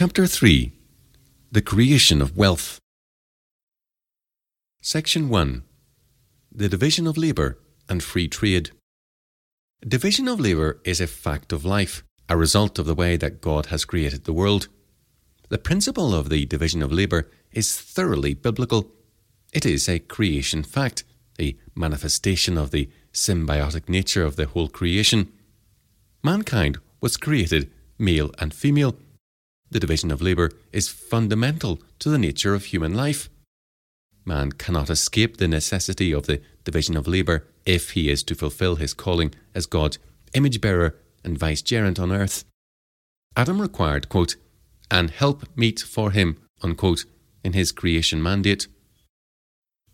Chapter 3 The Creation of Wealth. Section 1 The Division of Labour and Free Trade. Division of labour is a fact of life, a result of the way that God has created the world. The principle of the division of labour is thoroughly biblical. It is a creation fact, a manifestation of the symbiotic nature of the whole creation. Mankind was created male and female. The division of labour is fundamental to the nature of human life. Man cannot escape the necessity of the division of labour if he is to fulfil his calling as God's image bearer and vicegerent on earth. Adam required, quote, an help meet for him, unquote, in his creation mandate.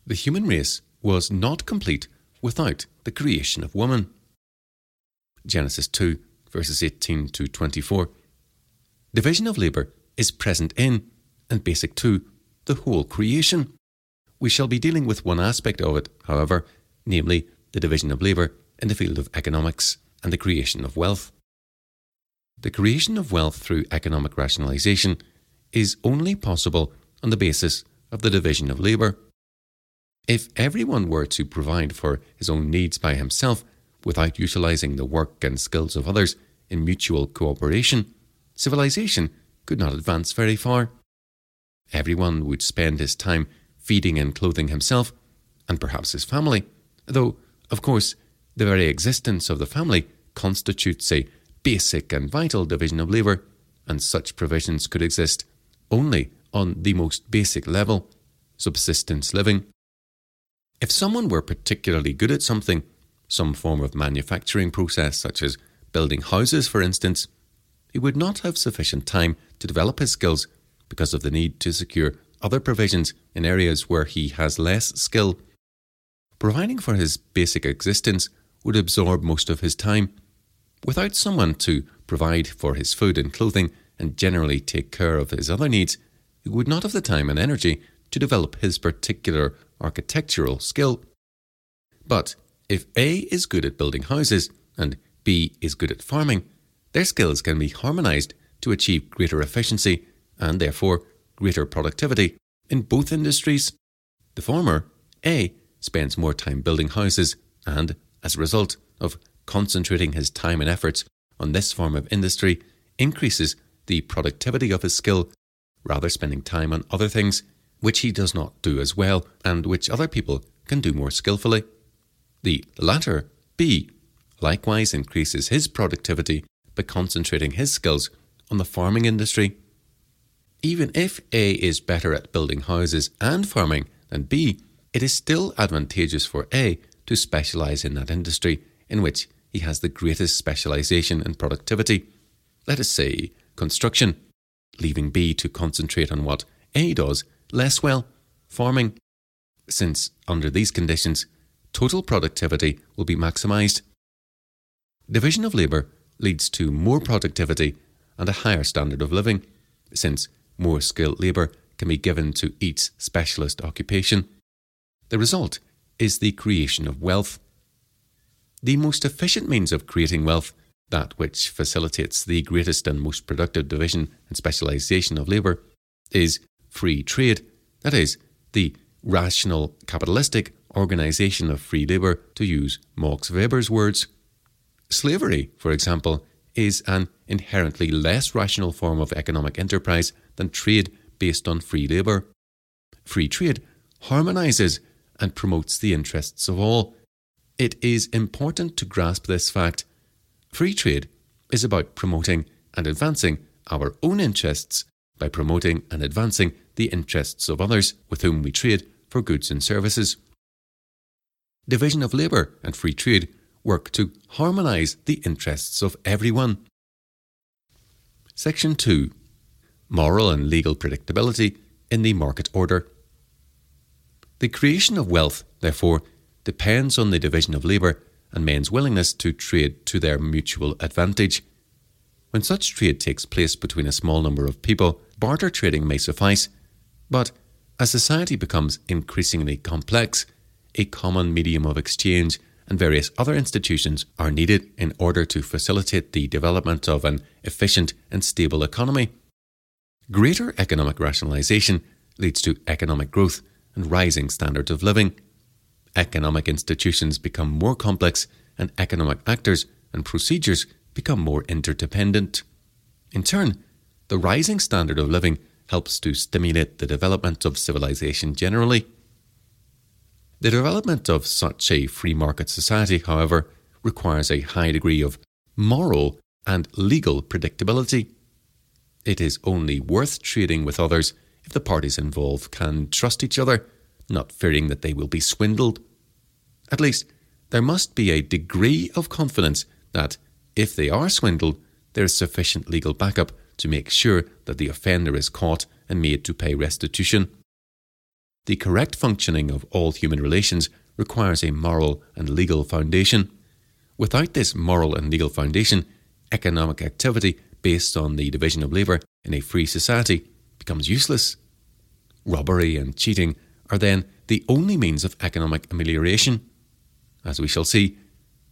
The human race was not complete without the creation of woman. Genesis 2, verses 18 to 24. Division of labour is present in and basic to the whole creation. We shall be dealing with one aspect of it, however, namely the division of labour in the field of economics and the creation of wealth. The creation of wealth through economic rationalisation is only possible on the basis of the division of labour. If everyone were to provide for his own needs by himself without utilising the work and skills of others in mutual cooperation, civilization could not advance very far. Everyone would spend his time feeding and clothing himself, and perhaps his family, though, of course, the very existence of the family constitutes a basic and vital division of labour, and such provisions could exist only on the most basic level subsistence living. If someone were particularly good at something, some form of manufacturing process, such as building houses, for instance, he would not have sufficient time to develop his skills because of the need to secure other provisions in areas where he has less skill. Providing for his basic existence would absorb most of his time. Without someone to provide for his food and clothing and generally take care of his other needs, he would not have the time and energy to develop his particular architectural skill. But if A is good at building houses and B is good at farming, their skills can be harmonized to achieve greater efficiency and therefore greater productivity in both industries. The former, A, spends more time building houses and, as a result of concentrating his time and efforts on this form of industry, increases the productivity of his skill, rather spending time on other things which he does not do as well and which other people can do more skillfully. The latter, B, likewise increases his productivity by concentrating his skills on the farming industry. Even if A is better at building houses and farming than B, it is still advantageous for A to specialize in that industry in which he has the greatest specialization and productivity. Let us say construction, leaving B to concentrate on what A does less well, farming, since under these conditions, total productivity will be maximized. Division of labour leads to more productivity and a higher standard of living, since more skilled labour can be given to each specialist occupation. The result is the creation of wealth. The most efficient means of creating wealth, that which facilitates the greatest and most productive division and specialisation of labour, is free trade, that is, the rational capitalistic organisation of free labour, to use Max Weber's words. Slavery, for example, is an inherently less rational form of economic enterprise than trade based on free labour. Free trade harmonises and promotes the interests of all. It is important to grasp this fact. Free trade is about promoting and advancing our own interests by promoting and advancing the interests of others with whom we trade for goods and services. Division of labour and free trade work to harmonise the interests of everyone. Section 2 Moral and Legal Predictability in the Market Order. The creation of wealth, therefore, depends on the division of labour and men's willingness to trade to their mutual advantage. When such trade takes place between a small number of people, barter trading may suffice, but as society becomes increasingly complex, a common medium of exchange and various other institutions are needed in order to facilitate the development of an efficient and stable economy. Greater economic rationalization leads to economic growth and rising standards of living. Economic institutions become more complex, and economic actors and procedures become more interdependent. In turn, the rising standard of living helps to stimulate the development of civilization generally. The development of such a free market society, however, requires a high degree of moral and legal predictability. It is only worth trading with others if the parties involved can trust each other, not fearing that they will be swindled. At least, there must be a degree of confidence that, if they are swindled, there is sufficient legal backup to make sure that the offender is caught and made to pay restitution. The correct functioning of all human relations requires a moral and legal foundation. Without this moral and legal foundation, economic activity based on the division of labour in a free society becomes useless. Robbery and cheating are then the only means of economic amelioration. As we shall see,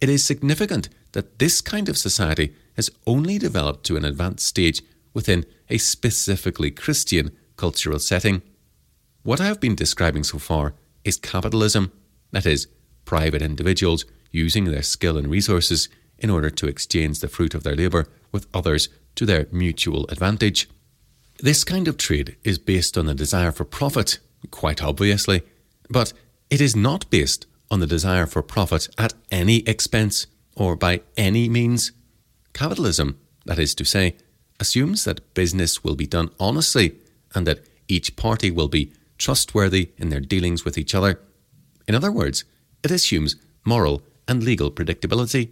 it is significant that this kind of society has only developed to an advanced stage within a specifically Christian cultural setting. What I have been describing so far is capitalism, that is, private individuals using their skill and resources in order to exchange the fruit of their labour with others to their mutual advantage. This kind of trade is based on the desire for profit, quite obviously, but it is not based on the desire for profit at any expense or by any means. Capitalism, that is to say, assumes that business will be done honestly and that each party will be trustworthy in their dealings with each other. In other words, it assumes moral and legal predictability.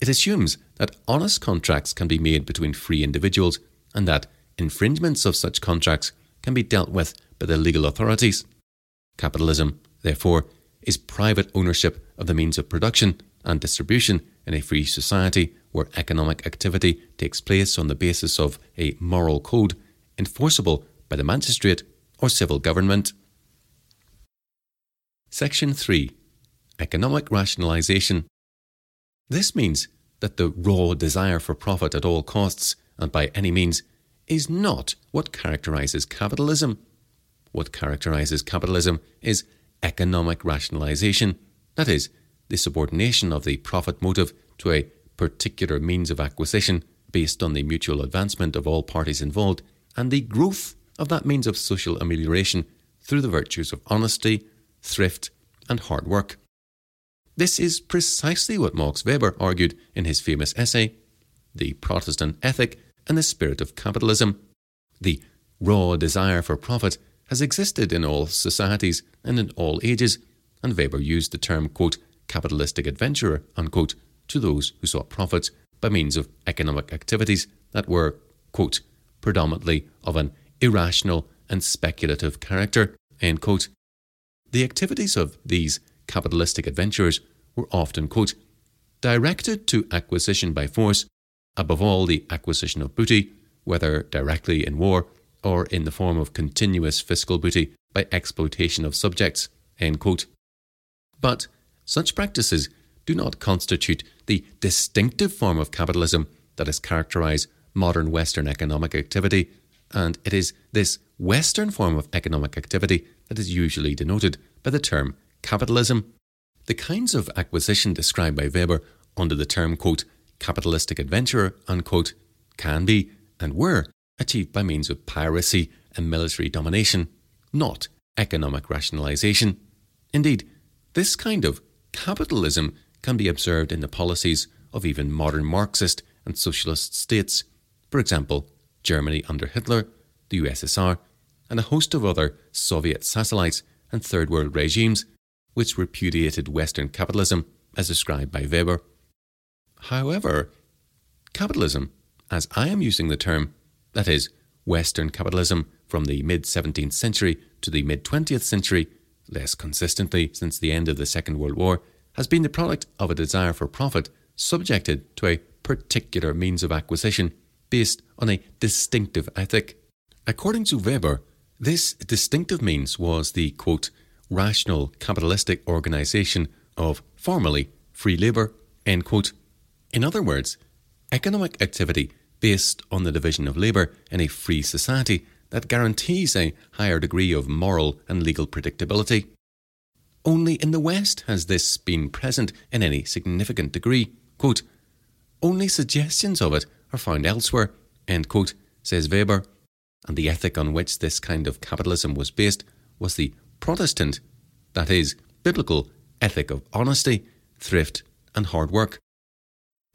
It assumes that honest contracts can be made between free individuals and that infringements of such contracts can be dealt with by the legal authorities. Capitalism, therefore, is private ownership of the means of production and distribution in a free society where economic activity takes place on the basis of a moral code enforceable by the magistrate or civil government. Section 3 Economic Rationalization. This means that the raw desire for profit at all costs and by any means is not what characterizes capitalism. What characterizes capitalism is economic rationalization, that is, the subordination of the profit motive to a particular means of acquisition based on the mutual advancement of all parties involved and the growth of that means of social amelioration through the virtues of honesty, thrift, and hard work. This is precisely what Max Weber argued in his famous essay, The Protestant Ethic and the Spirit of Capitalism. The raw desire for profit has existed in all societies and in all ages, and Weber used the term, quote, capitalistic adventurer, unquote, to those who sought profits by means of economic activities that were, quote, predominantly of an irrational and speculative character. The activities of these capitalistic adventurers were often, quote, directed to acquisition by force, above all the acquisition of booty, whether directly in war or in the form of continuous fiscal booty by exploitation of subjects. But such practices do not constitute the distinctive form of capitalism that has characterized modern Western economic activity, and it is this Western form of economic activity that is usually denoted by the term capitalism. The kinds of acquisition described by Weber under the term, quote, capitalistic adventurer, unquote, can be and were achieved by means of piracy and military domination, not economic rationalization. Indeed, this kind of capitalism can be observed in the policies of even modern Marxist and socialist states, for example, Germany under Hitler, the USSR, and a host of other Soviet satellites and Third World regimes which repudiated Western capitalism as described by Weber. However, capitalism, as I am using the term, that is, Western capitalism from the mid 17th century to the mid 20th century, less consistently since the end of the Second World War, has been the product of a desire for profit subjected to a particular means of acquisition based on a distinctive ethic. According to Weber, this distinctive means was the quote, rational capitalistic organization of formerly free labor. End quote. In other words, economic activity based on the division of labour in a free society that guarantees a higher degree of moral and legal predictability. Only in the West has this been present in any significant degree. Quote, Only suggestions of it are found elsewhere, quote, says Weber, and the ethic on which this kind of capitalism was based was the Protestant, that is, biblical, ethic of honesty, thrift, and hard work.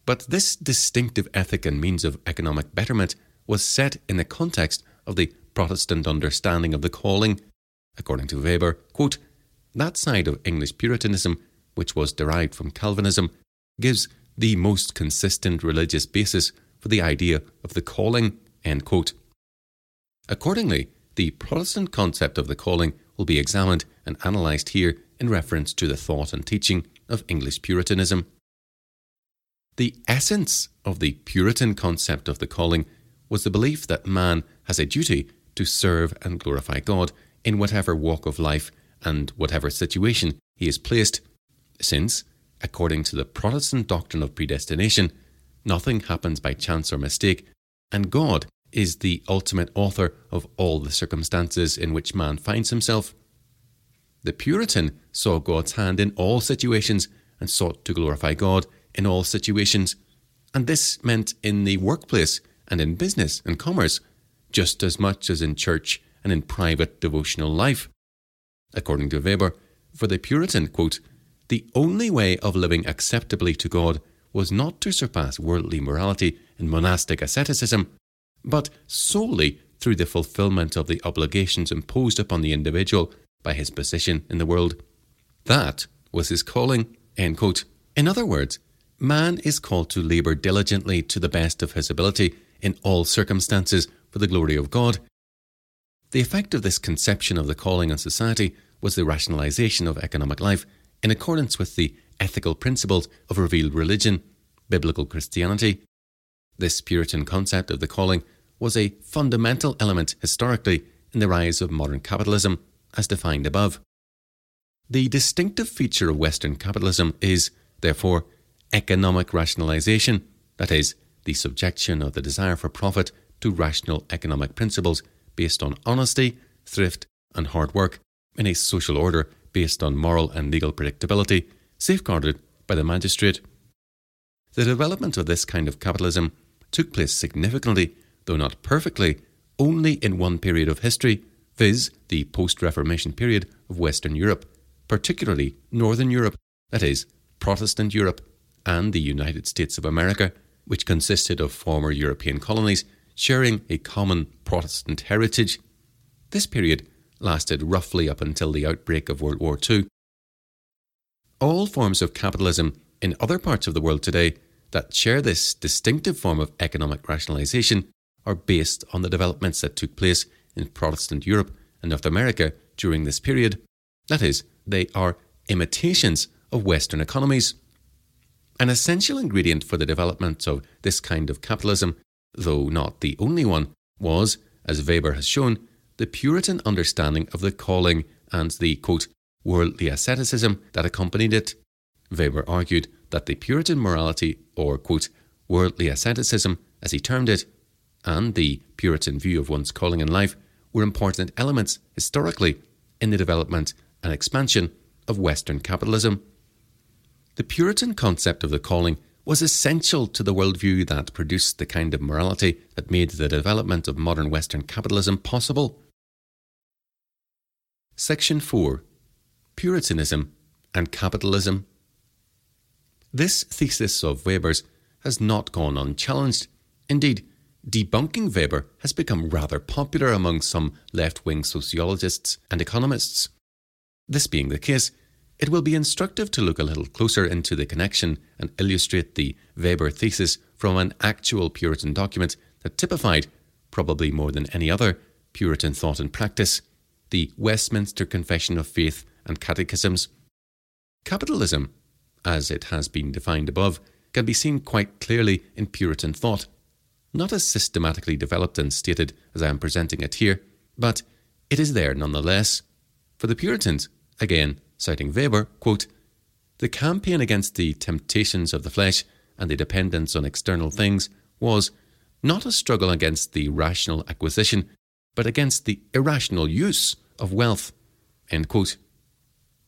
But this distinctive ethic and means of economic betterment was set in the context of the Protestant understanding of the calling. According to Weber, quote, that side of English Puritanism, which was derived from Calvinism, gives the most consistent religious basis for the idea of the calling. Accordingly, the Protestant concept of the calling will be examined and analysed here in reference to the thought and teaching of English Puritanism. The essence of the Puritan concept of the calling was the belief that man has a duty to serve and glorify God in whatever walk of life and whatever situation he is placed, since, according to the Protestant doctrine of predestination, nothing happens by chance or mistake, and God is the ultimate author of all the circumstances in which man finds himself. The Puritan saw God's hand in all situations and sought to glorify God in all situations, and this meant in the workplace and in business and commerce, just as much as in church and in private devotional life. According to Weber, for the Puritan, quote, the only way of living acceptably to God was not to surpass worldly morality and monastic asceticism, but solely through the fulfillment of the obligations imposed upon the individual by his position in the world. That was his calling. In other words, man is called to labour diligently to the best of his ability in all circumstances for the glory of God. The effect of this conception of the calling on society was the rationalisation of economic life in accordance with the ethical principles of revealed religion, biblical Christianity. This Puritan concept of the calling was a fundamental element historically in the rise of modern capitalism, as defined above. The distinctive feature of Western capitalism is, therefore, economic rationalization, that is, the subjection of the desire for profit to rational economic principles based on honesty, thrift, and hard work in a social order based on moral and legal predictability, safeguarded by the magistrate. The development of this kind of capitalism took place significantly, though not perfectly, only in one period of history, viz., the post Reformation period of Western Europe, particularly Northern Europe, that is, Protestant Europe, and the United States of America, which consisted of former European colonies sharing a common Protestant heritage. This period lasted roughly up until the outbreak of World War II. All forms of capitalism in other parts of the world today that share this distinctive form of economic rationalization are based on the developments that took place in Protestant Europe and North America during this period. That is, they are imitations of Western economies. An essential ingredient for the development of this kind of capitalism, though not the only one, was, as Weber has shown, the Puritan understanding of the calling and the quote, worldly asceticism that accompanied it. Weber argued that the Puritan morality, or quote, worldly asceticism, as he termed it, and the Puritan view of one's calling in life were important elements historically in the development and expansion of Western capitalism. The Puritan concept of the calling was essential to the worldview that produced the kind of morality that made the development of modern Western capitalism possible. Section 4 Puritanism and Capitalism. This thesis of Weber's has not gone unchallenged. Indeed, debunking Weber has become rather popular among some left wing sociologists and economists. This being the case, it will be instructive to look a little closer into the connection and illustrate the Weber thesis from an actual Puritan document that typified, probably more than any other, Puritan thought and practice the Westminster Confession of Faith and Catechisms. Capitalism, as it has been defined above, can be seen quite clearly in Puritan thought, not as systematically developed and stated as I am presenting it here, but it is there nonetheless. For the Puritans, again, citing Weber, quote, the campaign against the temptations of the flesh and the dependence on external things was not a struggle against the rational acquisition, but against the irrational use of wealth.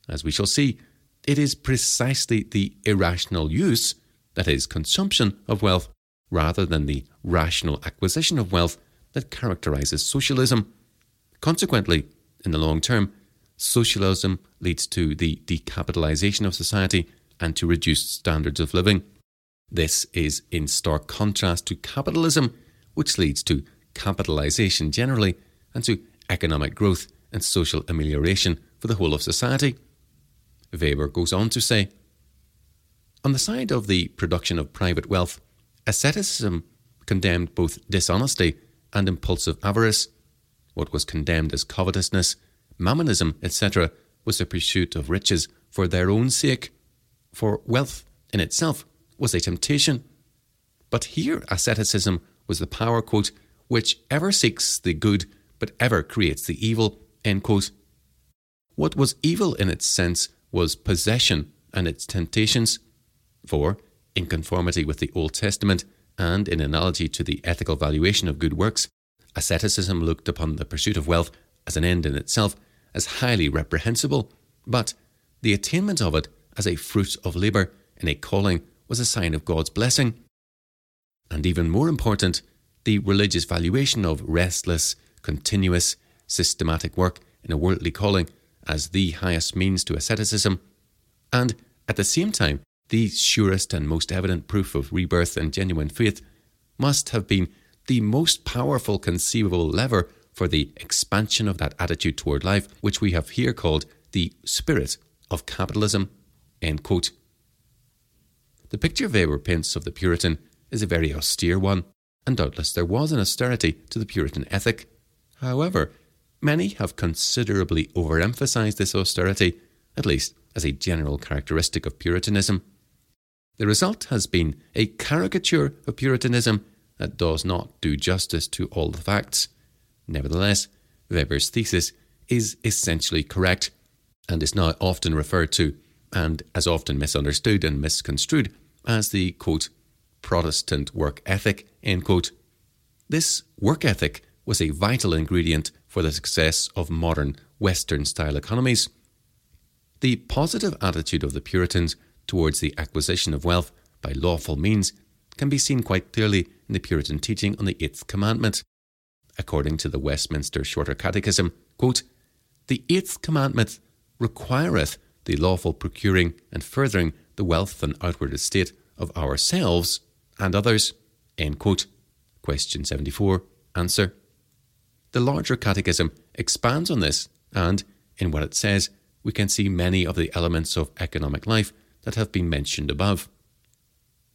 As we shall see, it is precisely the irrational use, that is, consumption of wealth, rather than the rational acquisition of wealth that characterizes socialism. Consequently, in the long term, socialism leads to the decapitalization of society and to reduced standards of living. This is in stark contrast to capitalism, which leads to capitalization generally and to economic growth and social amelioration for the whole of society. Weber goes on to say On the side of the production of private wealth, asceticism condemned both dishonesty and impulsive avarice. What was condemned as covetousness, mammonism, etc., was the pursuit of riches for their own sake, for wealth in itself was a temptation. But here asceticism was the power, quote, which ever seeks the good but ever creates the evil, end quote. What was evil in its sense was possession and its temptations. For, in conformity with the Old Testament and in analogy to the ethical valuation of good works, asceticism looked upon the pursuit of wealth as an end in itself as highly reprehensible, but the attainment of it as a fruit of labour in a calling was a sign of God's blessing. And even more important, the religious valuation of restless, continuous, systematic work in a worldly calling as the highest means to asceticism, and at the same time, the surest and most evident proof of rebirth and genuine faith, must have been the most powerful conceivable lever for the expansion of that attitude toward life, which we have here called the spirit of capitalism. The picture Weber paints of the Puritan is a very austere one, and doubtless there was an austerity to the Puritan ethic. However, many have considerably overemphasized this austerity, at least as a general characteristic of Puritanism. The result has been a caricature of Puritanism that does not do justice to all the facts. Nevertheless, Weber's thesis is essentially correct and is now often referred to and as often misunderstood and misconstrued as the quote, Protestant work ethic, end quote. This work ethic was a vital ingredient for the success of modern Western style economies. The positive attitude of the Puritans towards the acquisition of wealth by lawful means can be seen quite clearly in the Puritan teaching on the Eighth Commandment. According to the Westminster Shorter Catechism, quote, The Eighth Commandment requireth the lawful procuring and furthering the wealth and outward estate of ourselves and others. End quote. Question 74. Answer. The larger catechism expands on this, and in what it says, we can see many of the elements of economic life that have been mentioned above.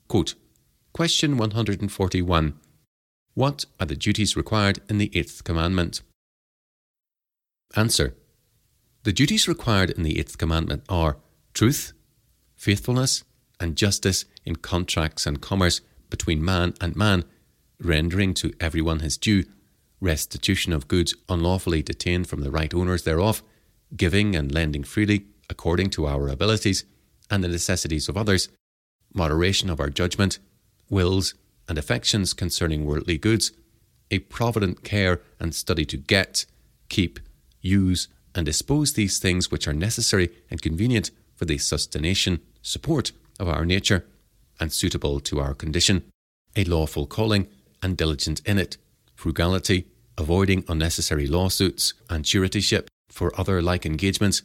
Quote, Question 141. What are the duties required in the Eighth Commandment? Answer. The duties required in the Eighth Commandment are truth, faithfulness, and justice in contracts and commerce between man and man, rendering to everyone his due, restitution of goods unlawfully detained from the right owners thereof, giving and lending freely according to our abilities and the necessities of others, moderation of our judgment, wills, and affections concerning worldly goods, a provident care and study to get, keep, use, and dispose these things which are necessary and convenient for the sustentation, support of our nature, and suitable to our condition, a lawful calling, and diligent in it, frugality, avoiding unnecessary lawsuits and suretyship for other like engagements,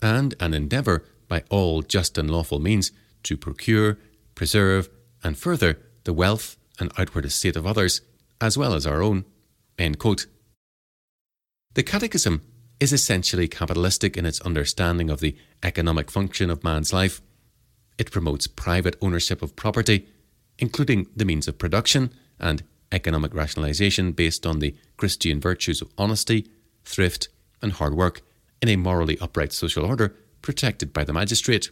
and an endeavour by all just and lawful means to procure, preserve, and further the wealth and outward estate of others, as well as our own. The Catechism is essentially capitalistic in its understanding of the economic function of man's life. It promotes private ownership of property, including the means of production and economic rationalization based on the Christian virtues of honesty, thrift, and hard work in a morally upright social order protected by the magistrate.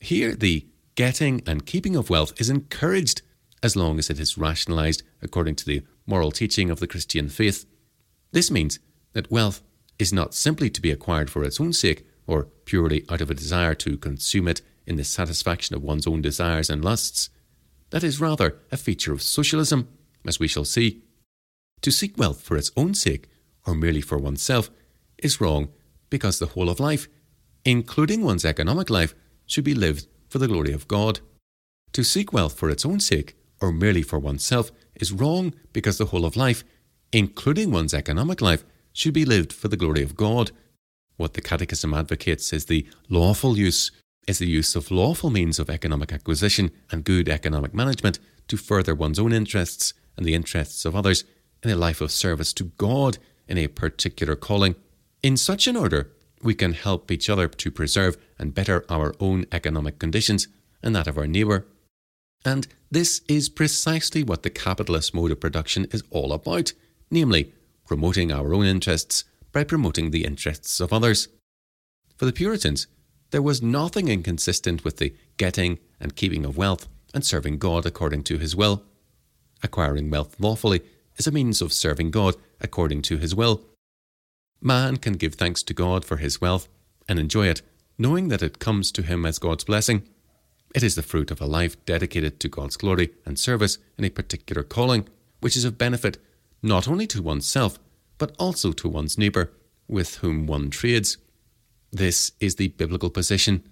Here, the getting and keeping of wealth is encouraged as long as it is rationalized according to the moral teaching of the Christian faith. This means that wealth is not simply to be acquired for its own sake or purely out of a desire to consume it in the satisfaction of one's own desires and lusts. That is rather a feature of socialism as we shall see. To seek wealth for its own sake, or merely for oneself, is wrong because the whole of life, including one's economic life, should be lived for the glory of God. To seek wealth for its own sake, or merely for oneself, is wrong because the whole of life, including one's economic life, should be lived for the glory of God. What the Catechism advocates is the lawful use is the use of lawful means of economic acquisition and good economic management to further one's own interests and the interests of others in a life of service to God in a particular calling. In such an order, we can help each other to preserve and better our own economic conditions and that of our neighbour. And this is precisely what the capitalist mode of production is all about, namely, promoting our own interests by promoting the interests of others. For the Puritans, there was nothing inconsistent with the getting and keeping of wealth and serving God according to his will. Acquiring wealth lawfully is a means of serving God according to his will. Man can give thanks to God for his wealth and enjoy it, knowing that it comes to him as God's blessing. It is the fruit of a life dedicated to God's glory and service in a particular calling, which is of benefit not only to oneself, but also to one's neighbour, with whom one trades. This is the biblical position,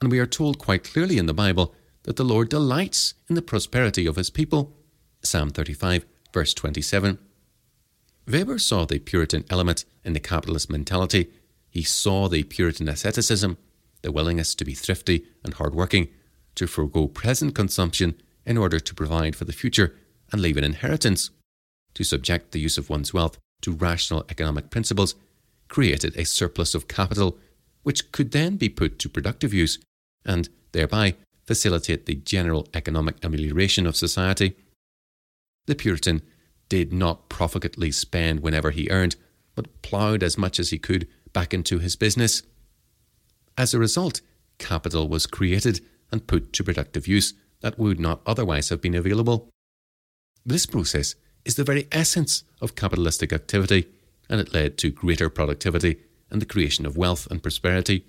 and we are told quite clearly in the Bible that the Lord delights in the prosperity of his people. Psalm 35, verse 27. Weber saw the Puritan element in the capitalist mentality. He saw the Puritan asceticism, the willingness to be thrifty and hardworking, to forego present consumption in order to provide for the future and leave an inheritance to subject the use of one's wealth to rational economic principles, created a surplus of capital which could then be put to productive use and thereby facilitate the general economic amelioration of society. The Puritan did not profitably spend whenever he earned, but ploughed as much as he could back into his business. As a result, capital was created and put to productive use that would not otherwise have been available. This process is the very essence of capitalistic activity, and it led to greater productivity and the creation of wealth and prosperity.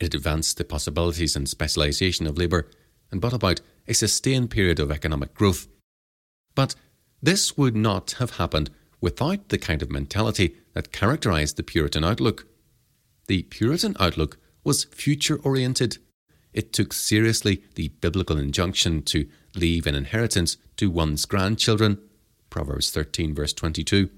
It advanced the possibilities and specialization of labour and brought about a sustained period of economic growth. But this would not have happened without the kind of mentality that characterized the Puritan outlook. The Puritan outlook was future oriented. It took seriously the biblical injunction to leave an inheritance to one's grandchildren Proverbs 13, verse 22.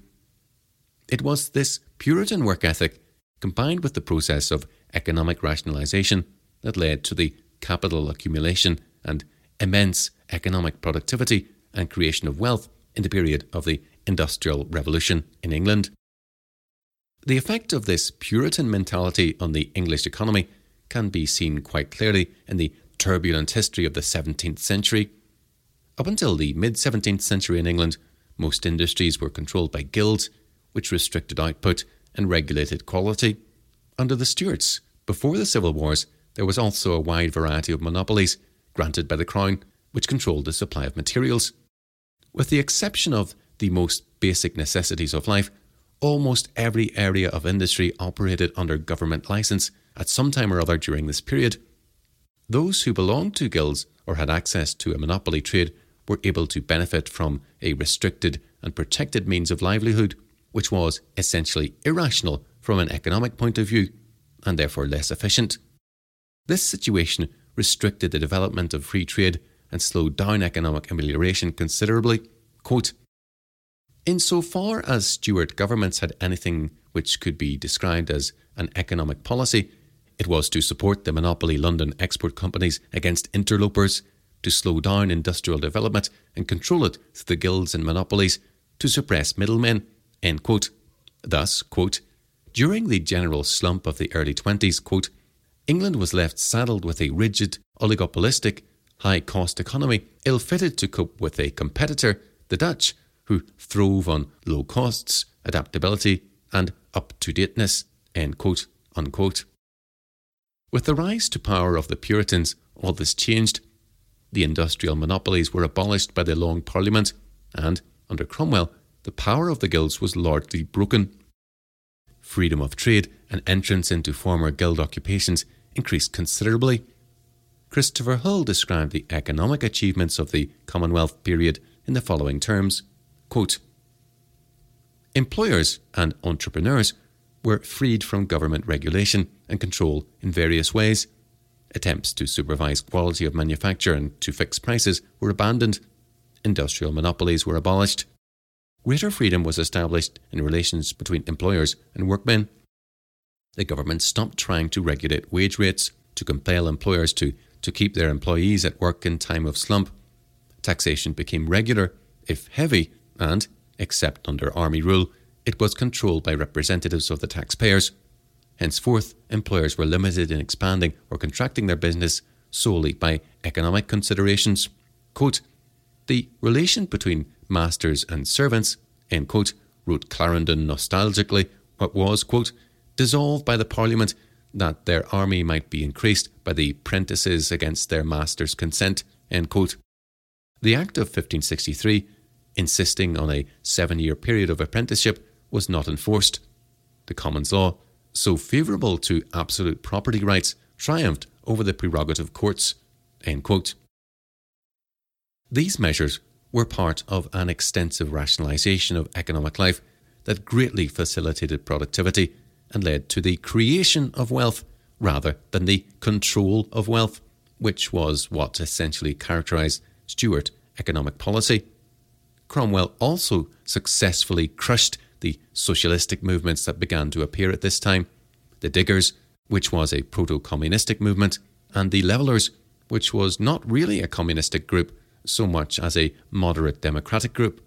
It was this Puritan work ethic, combined with the process of economic rationalization, that led to the capital accumulation and immense economic productivity and creation of wealth in the period of the Industrial Revolution in England. The effect of this Puritan mentality on the English economy can be seen quite clearly in the turbulent history of the 17th century. Up until the mid 17th century in England, most industries were controlled by guilds, which restricted output and regulated quality. Under the Stuarts, before the Civil Wars, there was also a wide variety of monopolies granted by the Crown, which controlled the supply of materials. With the exception of the most basic necessities of life, almost every area of industry operated under government license at some time or other during this period. Those who belonged to guilds or had access to a monopoly trade were able to benefit from a restricted and protected means of livelihood, which was essentially irrational from an economic point of view and therefore less efficient. This situation restricted the development of free trade and slowed down economic amelioration considerably. Quote, Insofar as Stuart governments had anything which could be described as an economic policy, it was to support the monopoly London export companies against interlopers to slow down industrial development and control it through the guilds and monopolies to suppress middlemen. Thus, quote, during the general slump of the early 20s, quote, England was left saddled with a rigid, oligopolistic, high cost economy, ill fitted to cope with a competitor, the Dutch, who throve on low costs, adaptability, and up to dateness. With the rise to power of the Puritans, all this changed. The industrial monopolies were abolished by the Long Parliament, and, under Cromwell, the power of the guilds was largely broken. Freedom of trade and entrance into former guild occupations increased considerably. Christopher Hill described the economic achievements of the Commonwealth period in the following terms quote, Employers and entrepreneurs were freed from government regulation and control in various ways. Attempts to supervise quality of manufacture and to fix prices were abandoned. Industrial monopolies were abolished. Greater freedom was established in relations between employers and workmen. The government stopped trying to regulate wage rates to compel employers to, to keep their employees at work in time of slump. Taxation became regular, if heavy, and, except under army rule, it was controlled by representatives of the taxpayers. Henceforth, employers were limited in expanding or contracting their business solely by economic considerations. Quote, the relation between masters and servants, end quote, wrote Clarendon nostalgically, what was, quote, dissolved by the Parliament that their army might be increased by the prentices against their master's consent, end quote. The Act of 1563, insisting on a seven year period of apprenticeship, was not enforced. The Commons Law, so favourable to absolute property rights, triumphed over the prerogative courts. These measures were part of an extensive rationalisation of economic life that greatly facilitated productivity and led to the creation of wealth rather than the control of wealth, which was what essentially characterised Stuart economic policy. Cromwell also successfully crushed the socialistic movements that began to appear at this time the Diggers, which was a proto communistic movement, and the Levellers, which was not really a communistic group so much as a moderate democratic group.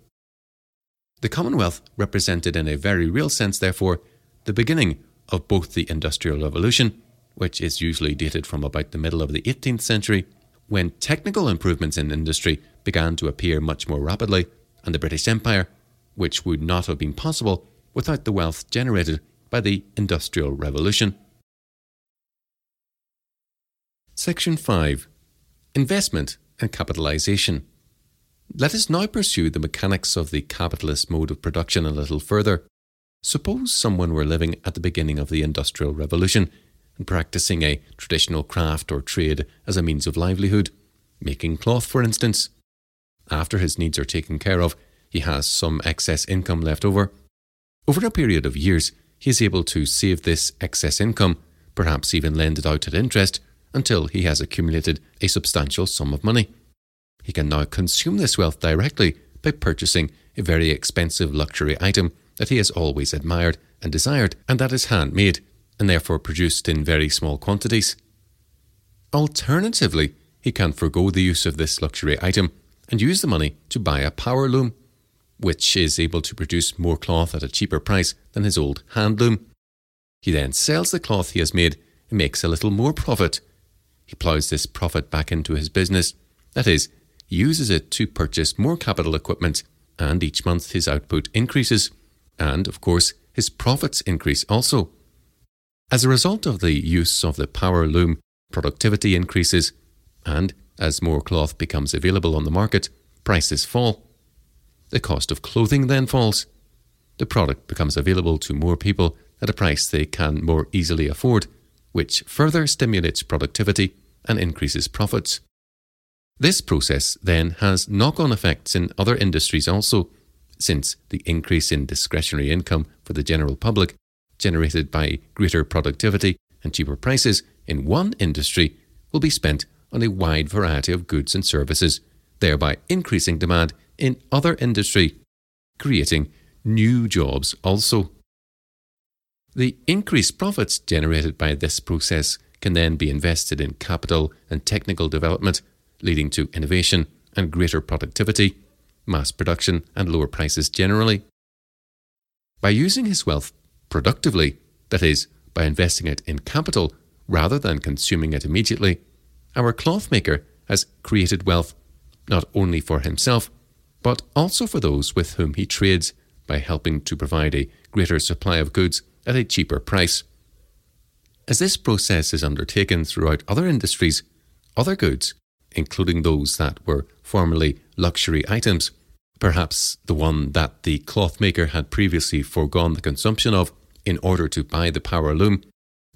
The Commonwealth represented, in a very real sense, therefore, the beginning of both the Industrial Revolution, which is usually dated from about the middle of the 18th century, when technical improvements in industry began to appear much more rapidly, and the British Empire, which would not have been possible without the wealth generated by the Industrial Revolution. Section 5 Investment and Capitalisation. Let us now pursue the mechanics of the capitalist mode of production a little further. Suppose someone were living at the beginning of the Industrial Revolution and practicing a traditional craft or trade as a means of livelihood, making cloth, for instance. After his needs are taken care of, he has some excess income left over. Over a period of years, he is able to save this excess income, perhaps even lend it out at interest, until he has accumulated a substantial sum of money. He can now consume this wealth directly by purchasing a very expensive luxury item that he has always admired and desired, and that is handmade and therefore produced in very small quantities. Alternatively, he can forego the use of this luxury item and use the money to buy a power loom, which is able to produce more cloth at a cheaper price than his old hand loom. He then sells the cloth he has made and makes a little more profit. He ploughs this profit back into his business, that is, uses it to purchase more capital equipment, and each month his output increases and, of course, his profits increase also. As a result of the use of the power loom, productivity increases, and as more cloth becomes available on the market, prices fall. The cost of clothing then falls. The product becomes available to more people at a price they can more easily afford, which further stimulates productivity and increases profits. This process then has knock on effects in other industries also, since the increase in discretionary income for the general public, generated by greater productivity and cheaper prices in one industry, will be spent on a wide variety of goods and services, thereby increasing demand in other industry, creating new jobs also. The increased profits generated by this process can then be invested in capital and technical development, leading to innovation and greater productivity mass production, and lower prices generally. By using his wealth productively, that is, by investing it in capital rather than consuming it immediately, our clothmaker has created wealth not only for himself, but also for those with whom he trades by helping to provide a greater supply of goods at a cheaper price. As this process is undertaken throughout other industries, other goods, including those that were formerly luxury items, perhaps the one that the clothmaker had previously foregone the consumption of in order to buy the power loom,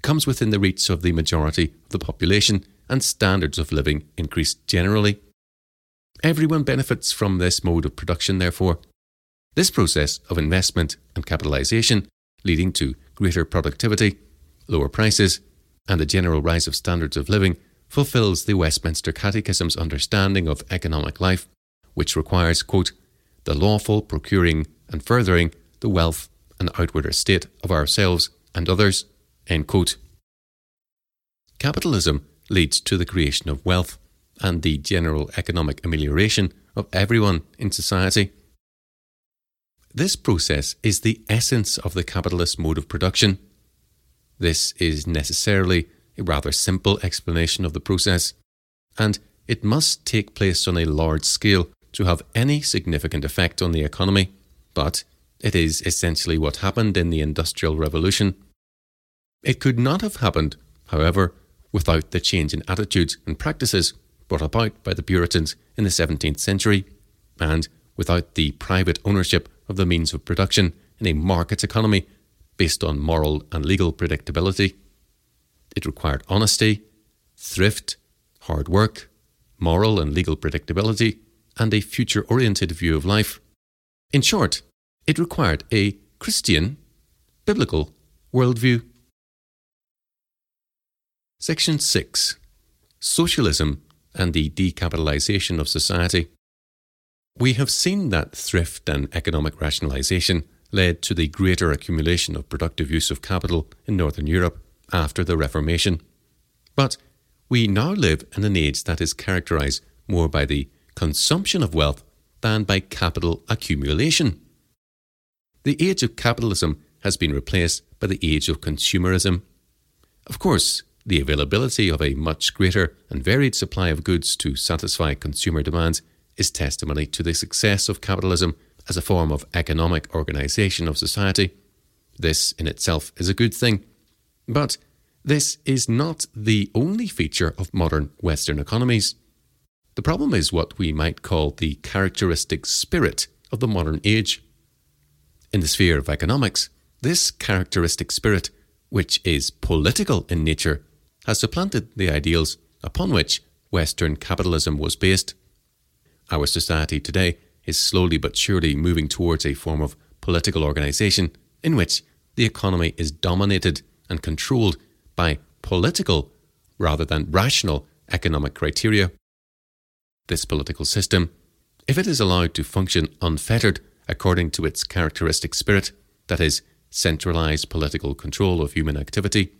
comes within the reach of the majority of the population and standards of living increase generally. Everyone benefits from this mode of production, therefore. This process of investment and capitalisation, leading to greater productivity, lower prices, and a general rise of standards of living, fulfills the Westminster Catechism's understanding of economic life, which requires, quote, the lawful procuring and furthering the wealth and outward estate of ourselves and others, end quote. Capitalism leads to the creation of wealth and the general economic amelioration of everyone in society. This process is the essence of the capitalist mode of production. This is necessarily a rather simple explanation of the process, and it must take place on a large scale to have any significant effect on the economy, but it is essentially what happened in the Industrial Revolution. It could not have happened, however, without the change in attitudes and practices brought about by the Puritans in the 17th century, and without the private ownership of the means of production in a market economy based on moral and legal predictability. It required honesty, thrift, hard work, moral and legal predictability, and a future oriented view of life. In short, it required a Christian, biblical worldview. Section 6 Socialism and the Decapitalisation of Society. We have seen that thrift and economic rationalisation led to the greater accumulation of productive use of capital in Northern Europe after the Reformation. But we now live in an age that is characterised more by the consumption of wealth than by capital accumulation. The age of capitalism has been replaced by the age of consumerism. Of course, the availability of a much greater and varied supply of goods to satisfy consumer demands is testimony to the success of capitalism as a form of economic organization of society. This in itself is a good thing. But this is not the only feature of modern Western economies. The problem is what we might call the characteristic spirit of the modern age. In the sphere of economics, this characteristic spirit, which is political in nature, has supplanted the ideals upon which Western capitalism was based. Our society today is slowly but surely moving towards a form of political organization in which the economy is dominated and controlled by political rather than rational economic criteria. This political system, if it is allowed to function unfettered according to its characteristic spirit, that is, centralized political control of human activity,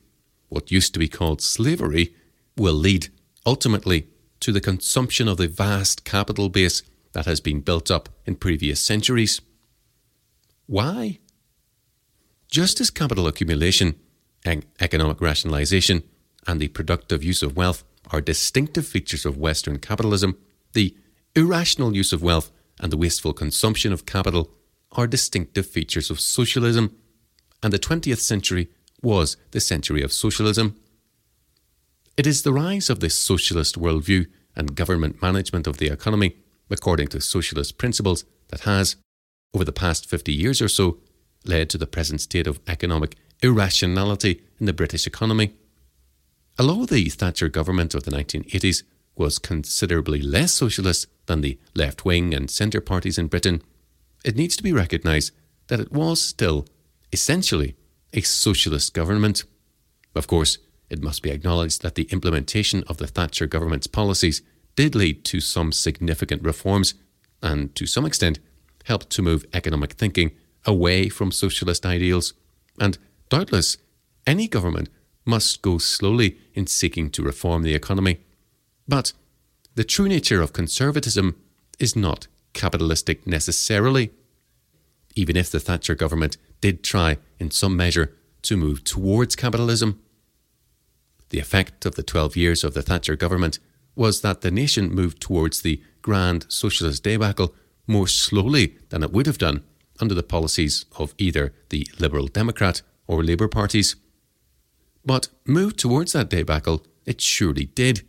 what used to be called slavery, will lead ultimately to the consumption of the vast capital base that has been built up in previous centuries. Why? Just as capital accumulation, economic rationalization, and the productive use of wealth are distinctive features of Western capitalism, the irrational use of wealth and the wasteful consumption of capital are distinctive features of socialism, and the 20th century was the century of socialism. It is the rise of this socialist worldview and government management of the economy, according to socialist principles, that has, over the past 50 years or so, led to the present state of economic irrationality in the British economy. Although the Thatcher government of the 1980s was considerably less socialist than the left wing and centre parties in Britain, it needs to be recognised that it was still essentially a socialist government. Of course, it must be acknowledged that the implementation of the Thatcher government's policies did lead to some significant reforms and, to some extent, helped to move economic thinking away from socialist ideals. And doubtless, any government must go slowly in seeking to reform the economy. But the true nature of conservatism is not capitalistic necessarily. Even if the Thatcher government did try, in some measure, to move towards capitalism. The effect of the 12 years of the Thatcher government was that the nation moved towards the grand socialist debacle more slowly than it would have done under the policies of either the Liberal Democrat or Labour parties. But move towards that debacle it surely did,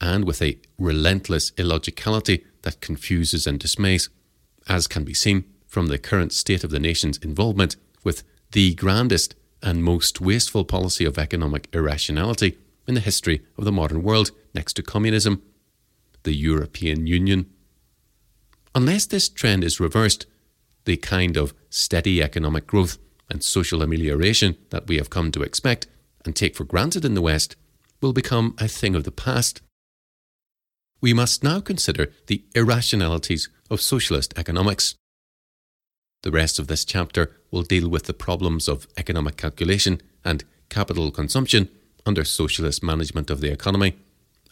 and with a relentless illogicality that confuses and dismays, as can be seen from the current state of the nation's involvement with the grandest and most wasteful policy of economic irrationality in the history of the modern world, next to communism, the European Union, Unless this trend is reversed, the kind of steady economic growth and social amelioration that we have come to expect and take for granted in the West will become a thing of the past. We must now consider the irrationalities of socialist economics. The rest of this chapter will deal with the problems of economic calculation and capital consumption under socialist management of the economy,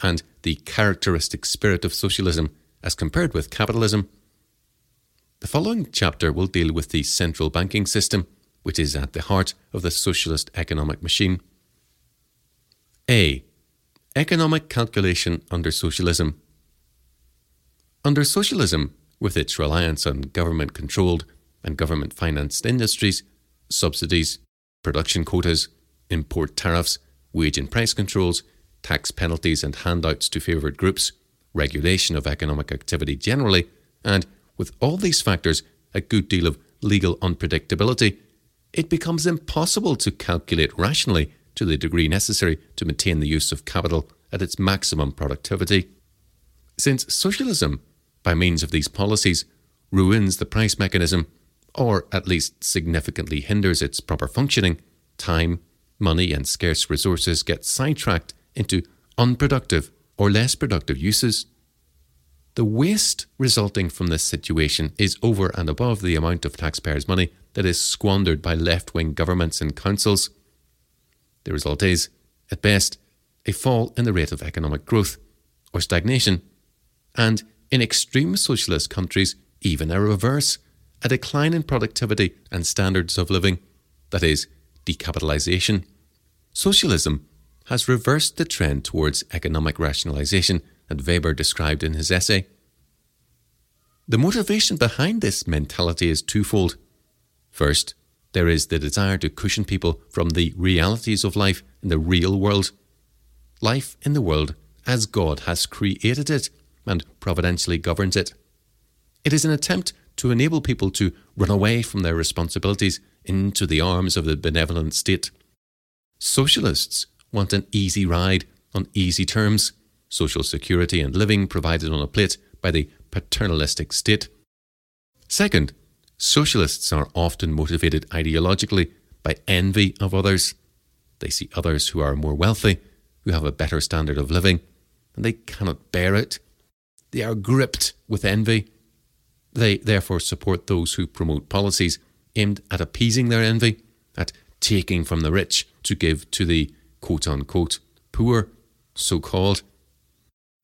and the characteristic spirit of socialism as compared with capitalism. The following chapter will deal with the central banking system, which is at the heart of the socialist economic machine. A. Economic calculation under socialism. Under socialism, with its reliance on government controlled and government financed industries, subsidies, production quotas, import tariffs, wage and price controls, tax penalties and handouts to favoured groups, regulation of economic activity generally, and, with all these factors, a good deal of legal unpredictability, it becomes impossible to calculate rationally to the degree necessary to maintain the use of capital at its maximum productivity. Since socialism, by means of these policies, ruins the price mechanism, or at least significantly hinders its proper functioning, time, money, and scarce resources get sidetracked into unproductive or less productive uses. The waste resulting from this situation is over and above the amount of taxpayers' money that is squandered by left wing governments and councils. The result is, at best, a fall in the rate of economic growth or stagnation, and in extreme socialist countries, even a reverse, a decline in productivity and standards of living, that is, decapitalisation. Socialism has reversed the trend towards economic rationalisation that Weber described in his essay. The motivation behind this mentality is twofold. First, there is the desire to cushion people from the realities of life in the real world. Life in the world as God has created it and providentially governs it. It is an attempt to enable people to run away from their responsibilities into the arms of the benevolent state. Socialists want an easy ride on easy terms, social security and living provided on a plate by the paternalistic state. Second, Socialists are often motivated ideologically by envy of others. They see others who are more wealthy, who have a better standard of living, and they cannot bear it. They are gripped with envy. They therefore support those who promote policies aimed at appeasing their envy, at taking from the rich to give to the quote unquote poor, so called.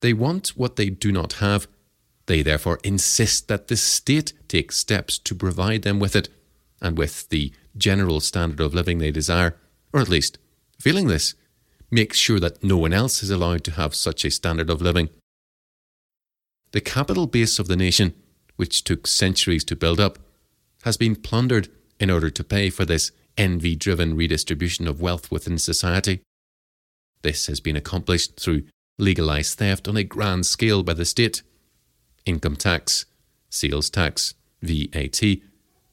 They want what they do not have they therefore insist that the state take steps to provide them with it and with the general standard of living they desire, or at least, feeling this, make sure that no one else is allowed to have such a standard of living. The capital base of the nation, which took centuries to build up, has been plundered in order to pay for this envy driven redistribution of wealth within society. This has been accomplished through legalized theft on a grand scale by the state income tax, sales tax, VAT,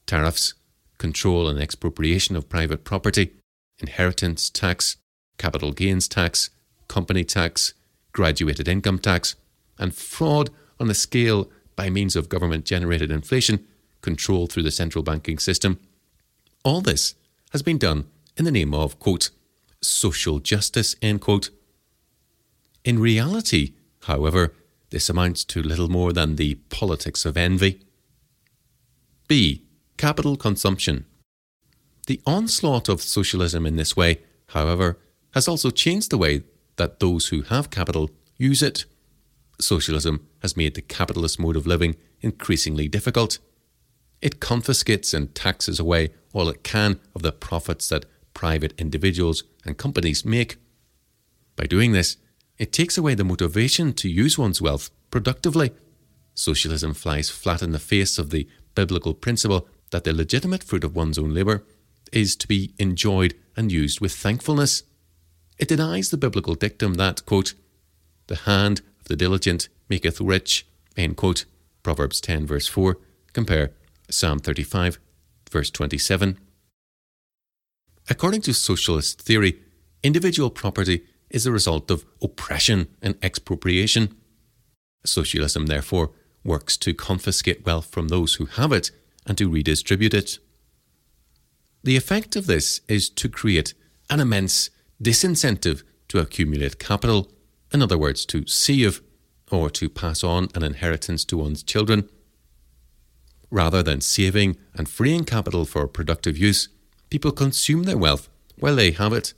tariffs, control and expropriation of private property, inheritance tax, capital gains tax, company tax, graduated income tax, and fraud on a scale by means of government generated inflation controlled through the central banking system. All this has been done in the name of, quote, social justice, end quote. In reality, however, this amounts to little more than the politics of envy. B. Capital consumption. The onslaught of socialism in this way, however, has also changed the way that those who have capital use it. Socialism has made the capitalist mode of living increasingly difficult. It confiscates and taxes away all it can of the profits that private individuals and companies make. By doing this, it takes away the motivation to use one's wealth productively. Socialism flies flat in the face of the biblical principle that the legitimate fruit of one's own labour is to be enjoyed and used with thankfulness. It denies the biblical dictum that, quote, the hand the diligent maketh rich, end quote, Proverbs 10, verse 4, compare Psalm 35, verse 27. According to socialist theory, individual property is a result of oppression and expropriation. Socialism, therefore, works to confiscate wealth from those who have it and to redistribute it. The effect of this is to create an immense disincentive to accumulate capital, in other words, to save or to pass on an inheritance to one's children. Rather than saving and freeing capital for productive use, people consume their wealth while they have it.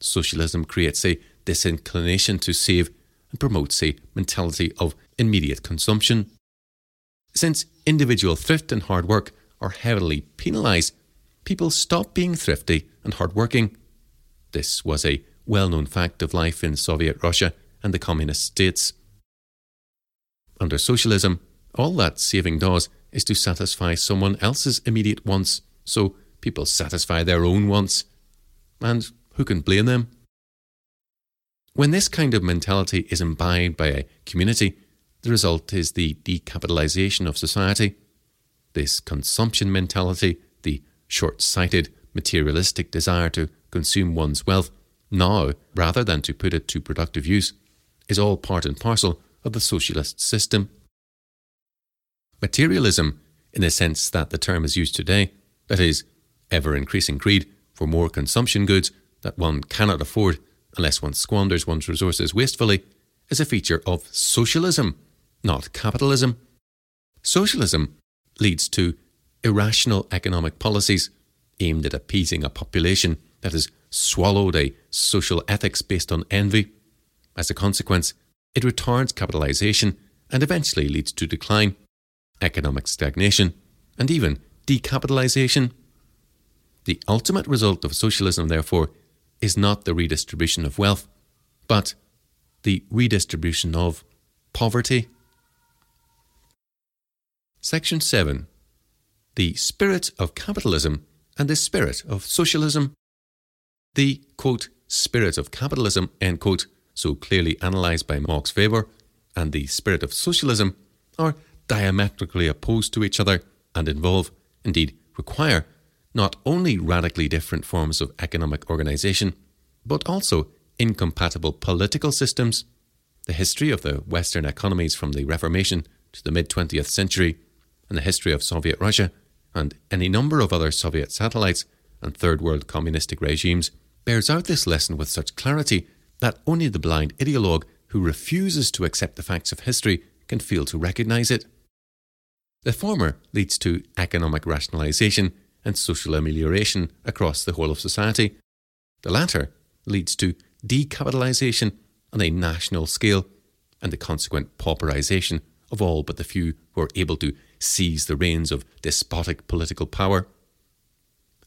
Socialism creates a disinclination to save and promotes a mentality of immediate consumption. Since individual thrift and hard work are heavily penalised, people stop being thrifty and hardworking. This was a well known fact of life in Soviet Russia and the communist states. Under socialism, all that saving does is to satisfy someone else's immediate wants, so people satisfy their own wants. And who can blame them? When this kind of mentality is imbibed by a community, the result is the decapitalization of society. This consumption mentality, the short sighted, materialistic desire to consume one's wealth now rather than to put it to productive use, is all part and parcel of the socialist system. Materialism, in the sense that the term is used today, that is, ever increasing greed for more consumption goods that one cannot afford unless one squanders one's resources wastefully, is a feature of socialism, not capitalism. Socialism leads to irrational economic policies aimed at appeasing a population that has swallowed a social ethics based on envy. As a consequence, it retards capitalization and eventually leads to decline, economic stagnation, and even decapitalization. The ultimate result of socialism, therefore, is not the redistribution of wealth, but the redistribution of poverty. Section 7 The Spirit of Capitalism and the Spirit of Socialism. The quote, spirit of capitalism, end quote, so clearly analysed by Max Weber, and the spirit of socialism are diametrically opposed to each other and involve, indeed require, not only radically different forms of economic organisation, but also incompatible political systems. The history of the Western economies from the Reformation to the mid 20th century, and the history of Soviet Russia, and any number of other Soviet satellites and Third World communistic regimes, bears out this lesson with such clarity that only the blind ideologue who refuses to accept the facts of history can fail to recognize it. The former leads to economic rationalization and social amelioration across the whole of society. The latter leads to decapitalization on a national scale and the consequent pauperization of all but the few who are able to seize the reins of despotic political power.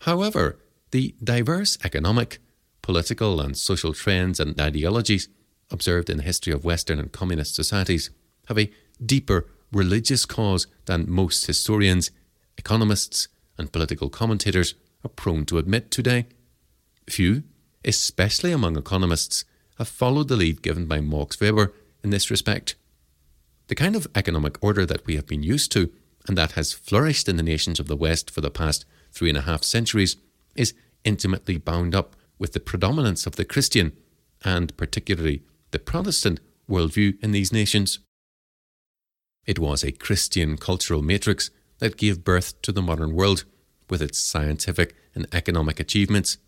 However, the diverse economic, political, and social trends and ideologies observed in the history of Western and communist societies have a deeper religious cause than most historians, economists, and political commentators are prone to admit today. Few, especially among economists, have followed the lead given by Max Weber in this respect. The kind of economic order that we have been used to and that has flourished in the nations of the West for the past three and a half centuries is intimately bound up with the predominance of the Christian and particularly the Protestant worldview in these nations. It was a Christian cultural matrix that gave birth to the modern world with its scientific and economic achievements,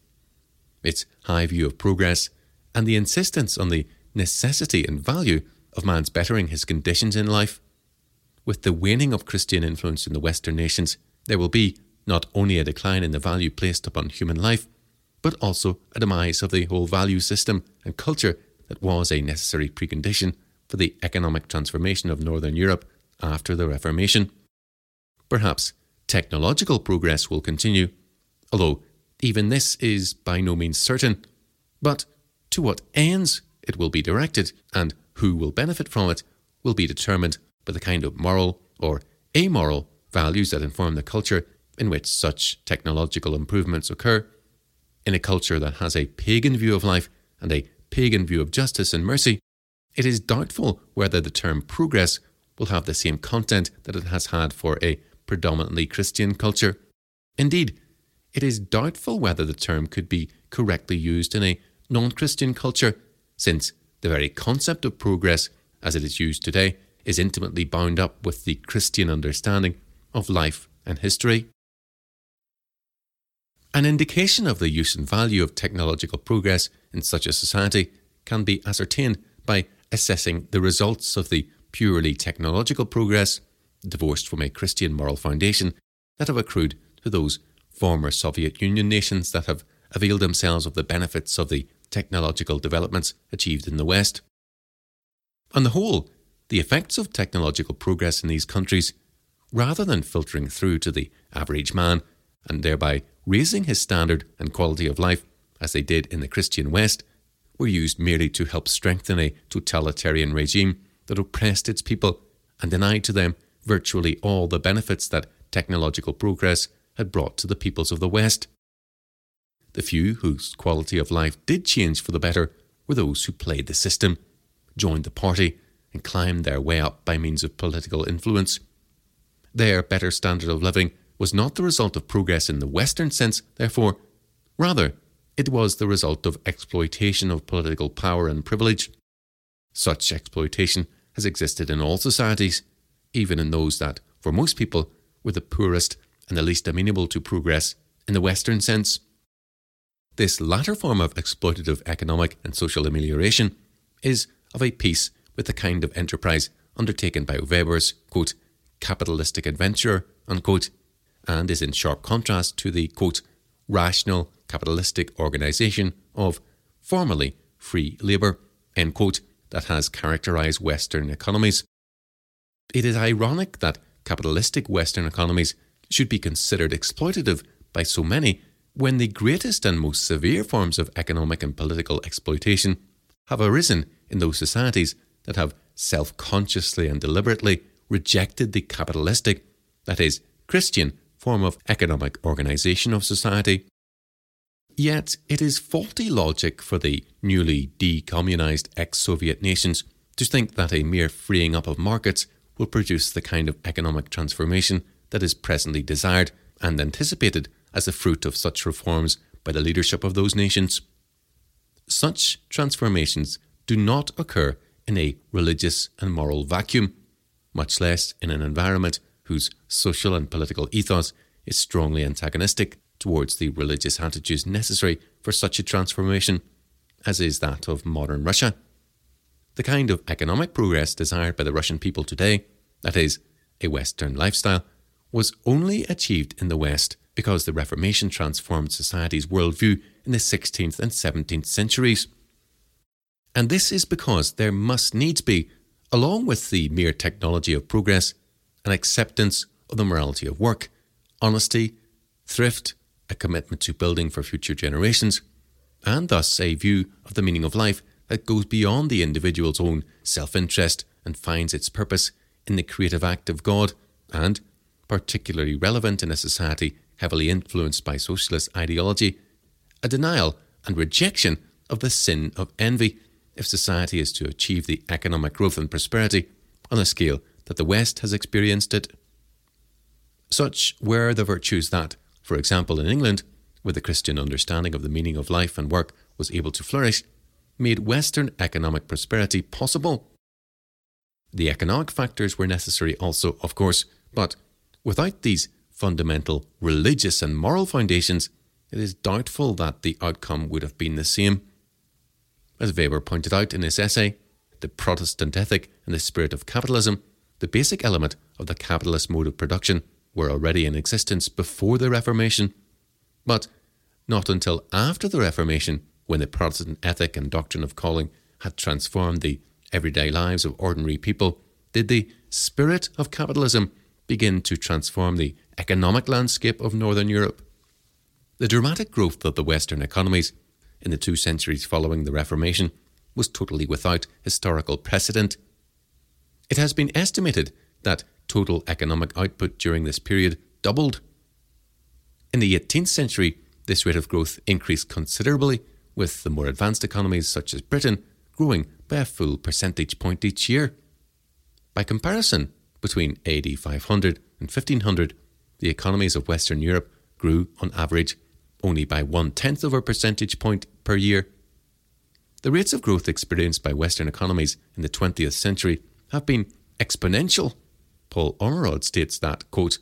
its high view of progress, and the insistence on the necessity and value of man's bettering his conditions in life. With the waning of Christian influence in the Western nations, there will be not only a decline in the value placed upon human life, but also a demise of the whole value system and culture that was a necessary precondition for the economic transformation of Northern Europe after the Reformation. Perhaps technological progress will continue, although even this is by no means certain. But to what ends it will be directed and who will benefit from it will be determined by the kind of moral or amoral values that inform the culture in which such technological improvements occur. In a culture that has a pagan view of life and a pagan view of justice and mercy, it is doubtful whether the term progress will have the same content that it has had for a predominantly Christian culture. Indeed, it is doubtful whether the term could be correctly used in a non Christian culture, since the very concept of progress, as it is used today, is intimately bound up with the Christian understanding of life and history. An indication of the use and value of technological progress in such a society can be ascertained by assessing the results of the purely technological progress, divorced from a Christian moral foundation, that have accrued to those former Soviet Union nations that have availed themselves of the benefits of the technological developments achieved in the West. On the whole, the effects of technological progress in these countries, rather than filtering through to the average man and thereby raising his standard and quality of life, as they did in the Christian West, were used merely to help strengthen a totalitarian regime that oppressed its people and denied to them virtually all the benefits that technological progress had brought to the peoples of the West. The few whose quality of life did change for the better were those who played the system, joined the party, and climbed their way up by means of political influence. Their better standard of living was not the result of progress in the Western sense, therefore, rather, it was the result of exploitation of political power and privilege. Such exploitation has existed in all societies, even in those that, for most people, were the poorest and the least amenable to progress in the Western sense. This latter form of exploitative economic and social amelioration is of a piece with the kind of enterprise undertaken by Weber's quote, capitalistic adventure unquote, and is in sharp contrast to the quote, rational capitalistic organisation of formerly free labour end quote, that has characterised Western economies. It is ironic that capitalistic Western economies should be considered exploitative by so many when the greatest and most severe forms of economic and political exploitation have arisen in those societies that have self consciously and deliberately rejected the capitalistic, that is, Christian, form of economic organisation of society. Yet it is faulty logic for the newly decommunised ex Soviet nations to think that a mere freeing up of markets will produce the kind of economic transformation that is presently desired and anticipated as the fruit of such reforms by the leadership of those nations. Such transformations do not occur in a religious and moral vacuum, much less in an environment whose social and political ethos is strongly antagonistic towards the religious attitudes necessary for such a transformation, as is that of modern Russia. The kind of economic progress desired by the Russian people today, that is, a Western lifestyle, was only achieved in the West because the Reformation transformed society's worldview in the 16th and 17th centuries. And this is because there must needs be, along with the mere technology of progress, an acceptance of the morality of work, honesty, thrift, a commitment to building for future generations, and thus a view of the meaning of life that goes beyond the individual's own self interest and finds its purpose in the creative act of God, and, particularly relevant in a society heavily influenced by socialist ideology, a denial and rejection of the sin of envy if society is to achieve the economic growth and prosperity on a scale that the West has experienced it. Such were the virtues that, for example, in England, where the Christian understanding of the meaning of life and work was able to flourish, made Western economic prosperity possible. The economic factors were necessary also, of course, but without these fundamental religious and moral foundations, it is doubtful that the outcome would have been the same. As Weber pointed out in his essay, The Protestant Ethic and the Spirit of Capitalism, the basic element of the capitalist mode of production were already in existence before the Reformation, but not until after the Reformation, when the Protestant ethic and doctrine of calling had transformed the everyday lives of ordinary people, did the spirit of capitalism begin to transform the economic landscape of Northern Europe. The dramatic growth of the Western economies in the two centuries following the Reformation was totally without historical precedent. It has been estimated that total economic output during this period doubled. In the 18th century, this rate of growth increased considerably, with the more advanced economies such as Britain growing by a full percentage point each year. By comparison, between AD 500 and 1500, the economies of Western Europe grew on average only by one tenth of a percentage point per year. The rates of growth experienced by Western economies in the 20th century have been exponential. Paul Ormerod states that, quote,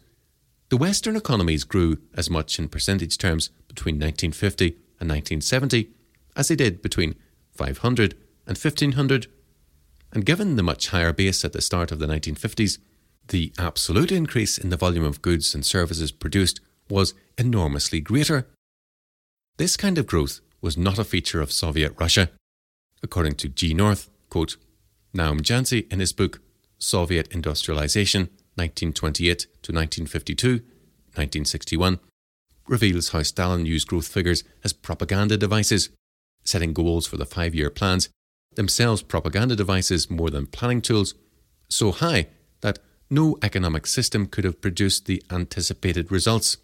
the Western economies grew as much in percentage terms between 1950 and 1970 as they did between 500 and 1500. And given the much higher base at the start of the 1950s, the absolute increase in the volume of goods and services produced was enormously greater. This kind of growth was not a feature of Soviet Russia. According to G. North, quote, Naum Jasny in his book Soviet Industrialization 1928 to 1952, 1961, reveals how Stalin used growth figures as propaganda devices, setting goals for the five year plans, themselves propaganda devices more than planning tools, so high that no economic system could have produced the anticipated results.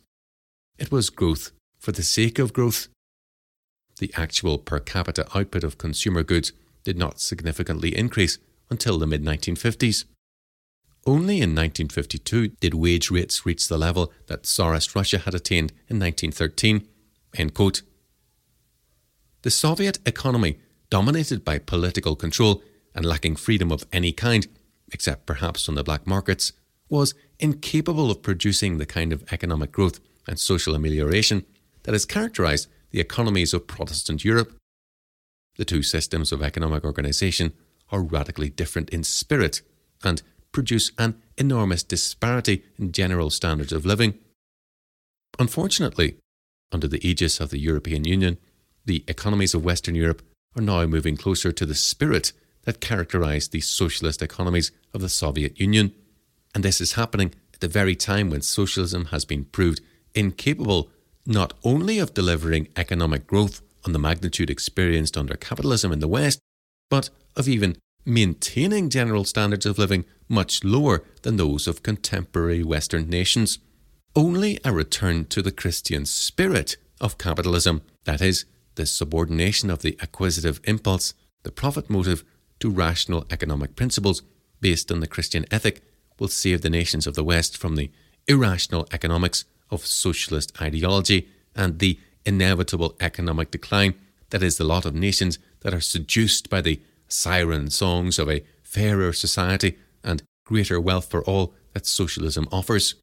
It was growth for the sake of growth. The actual per capita output of consumer goods did not significantly increase until the mid 1950s. Only in 1952 did wage rates reach the level that Tsarist Russia had attained in 1913. The Soviet economy, dominated by political control and lacking freedom of any kind, except perhaps on the black markets, was incapable of producing the kind of economic growth and social amelioration that has characterized the economies of Protestant Europe. The two systems of economic organization are radically different in spirit and produce an enormous disparity in general standards of living. Unfortunately, under the aegis of the European Union, the economies of Western Europe are now moving closer to the spirit that characterized the socialist economies of the Soviet Union. And this is happening at the very time when socialism has been proved incapable not only of delivering economic growth on the magnitude experienced under capitalism in the West, but of even maintaining general standards of living much lower than those of contemporary Western nations. Only a return to the Christian spirit of capitalism, that is, the subordination of the acquisitive impulse, the profit motive, to rational economic principles based on the Christian ethic, will save the nations of the West from the irrational economics of socialist ideology and the inevitable economic decline that is the lot of nations that are seduced by the siren songs of a fairer society and greater wealth for all that socialism offers.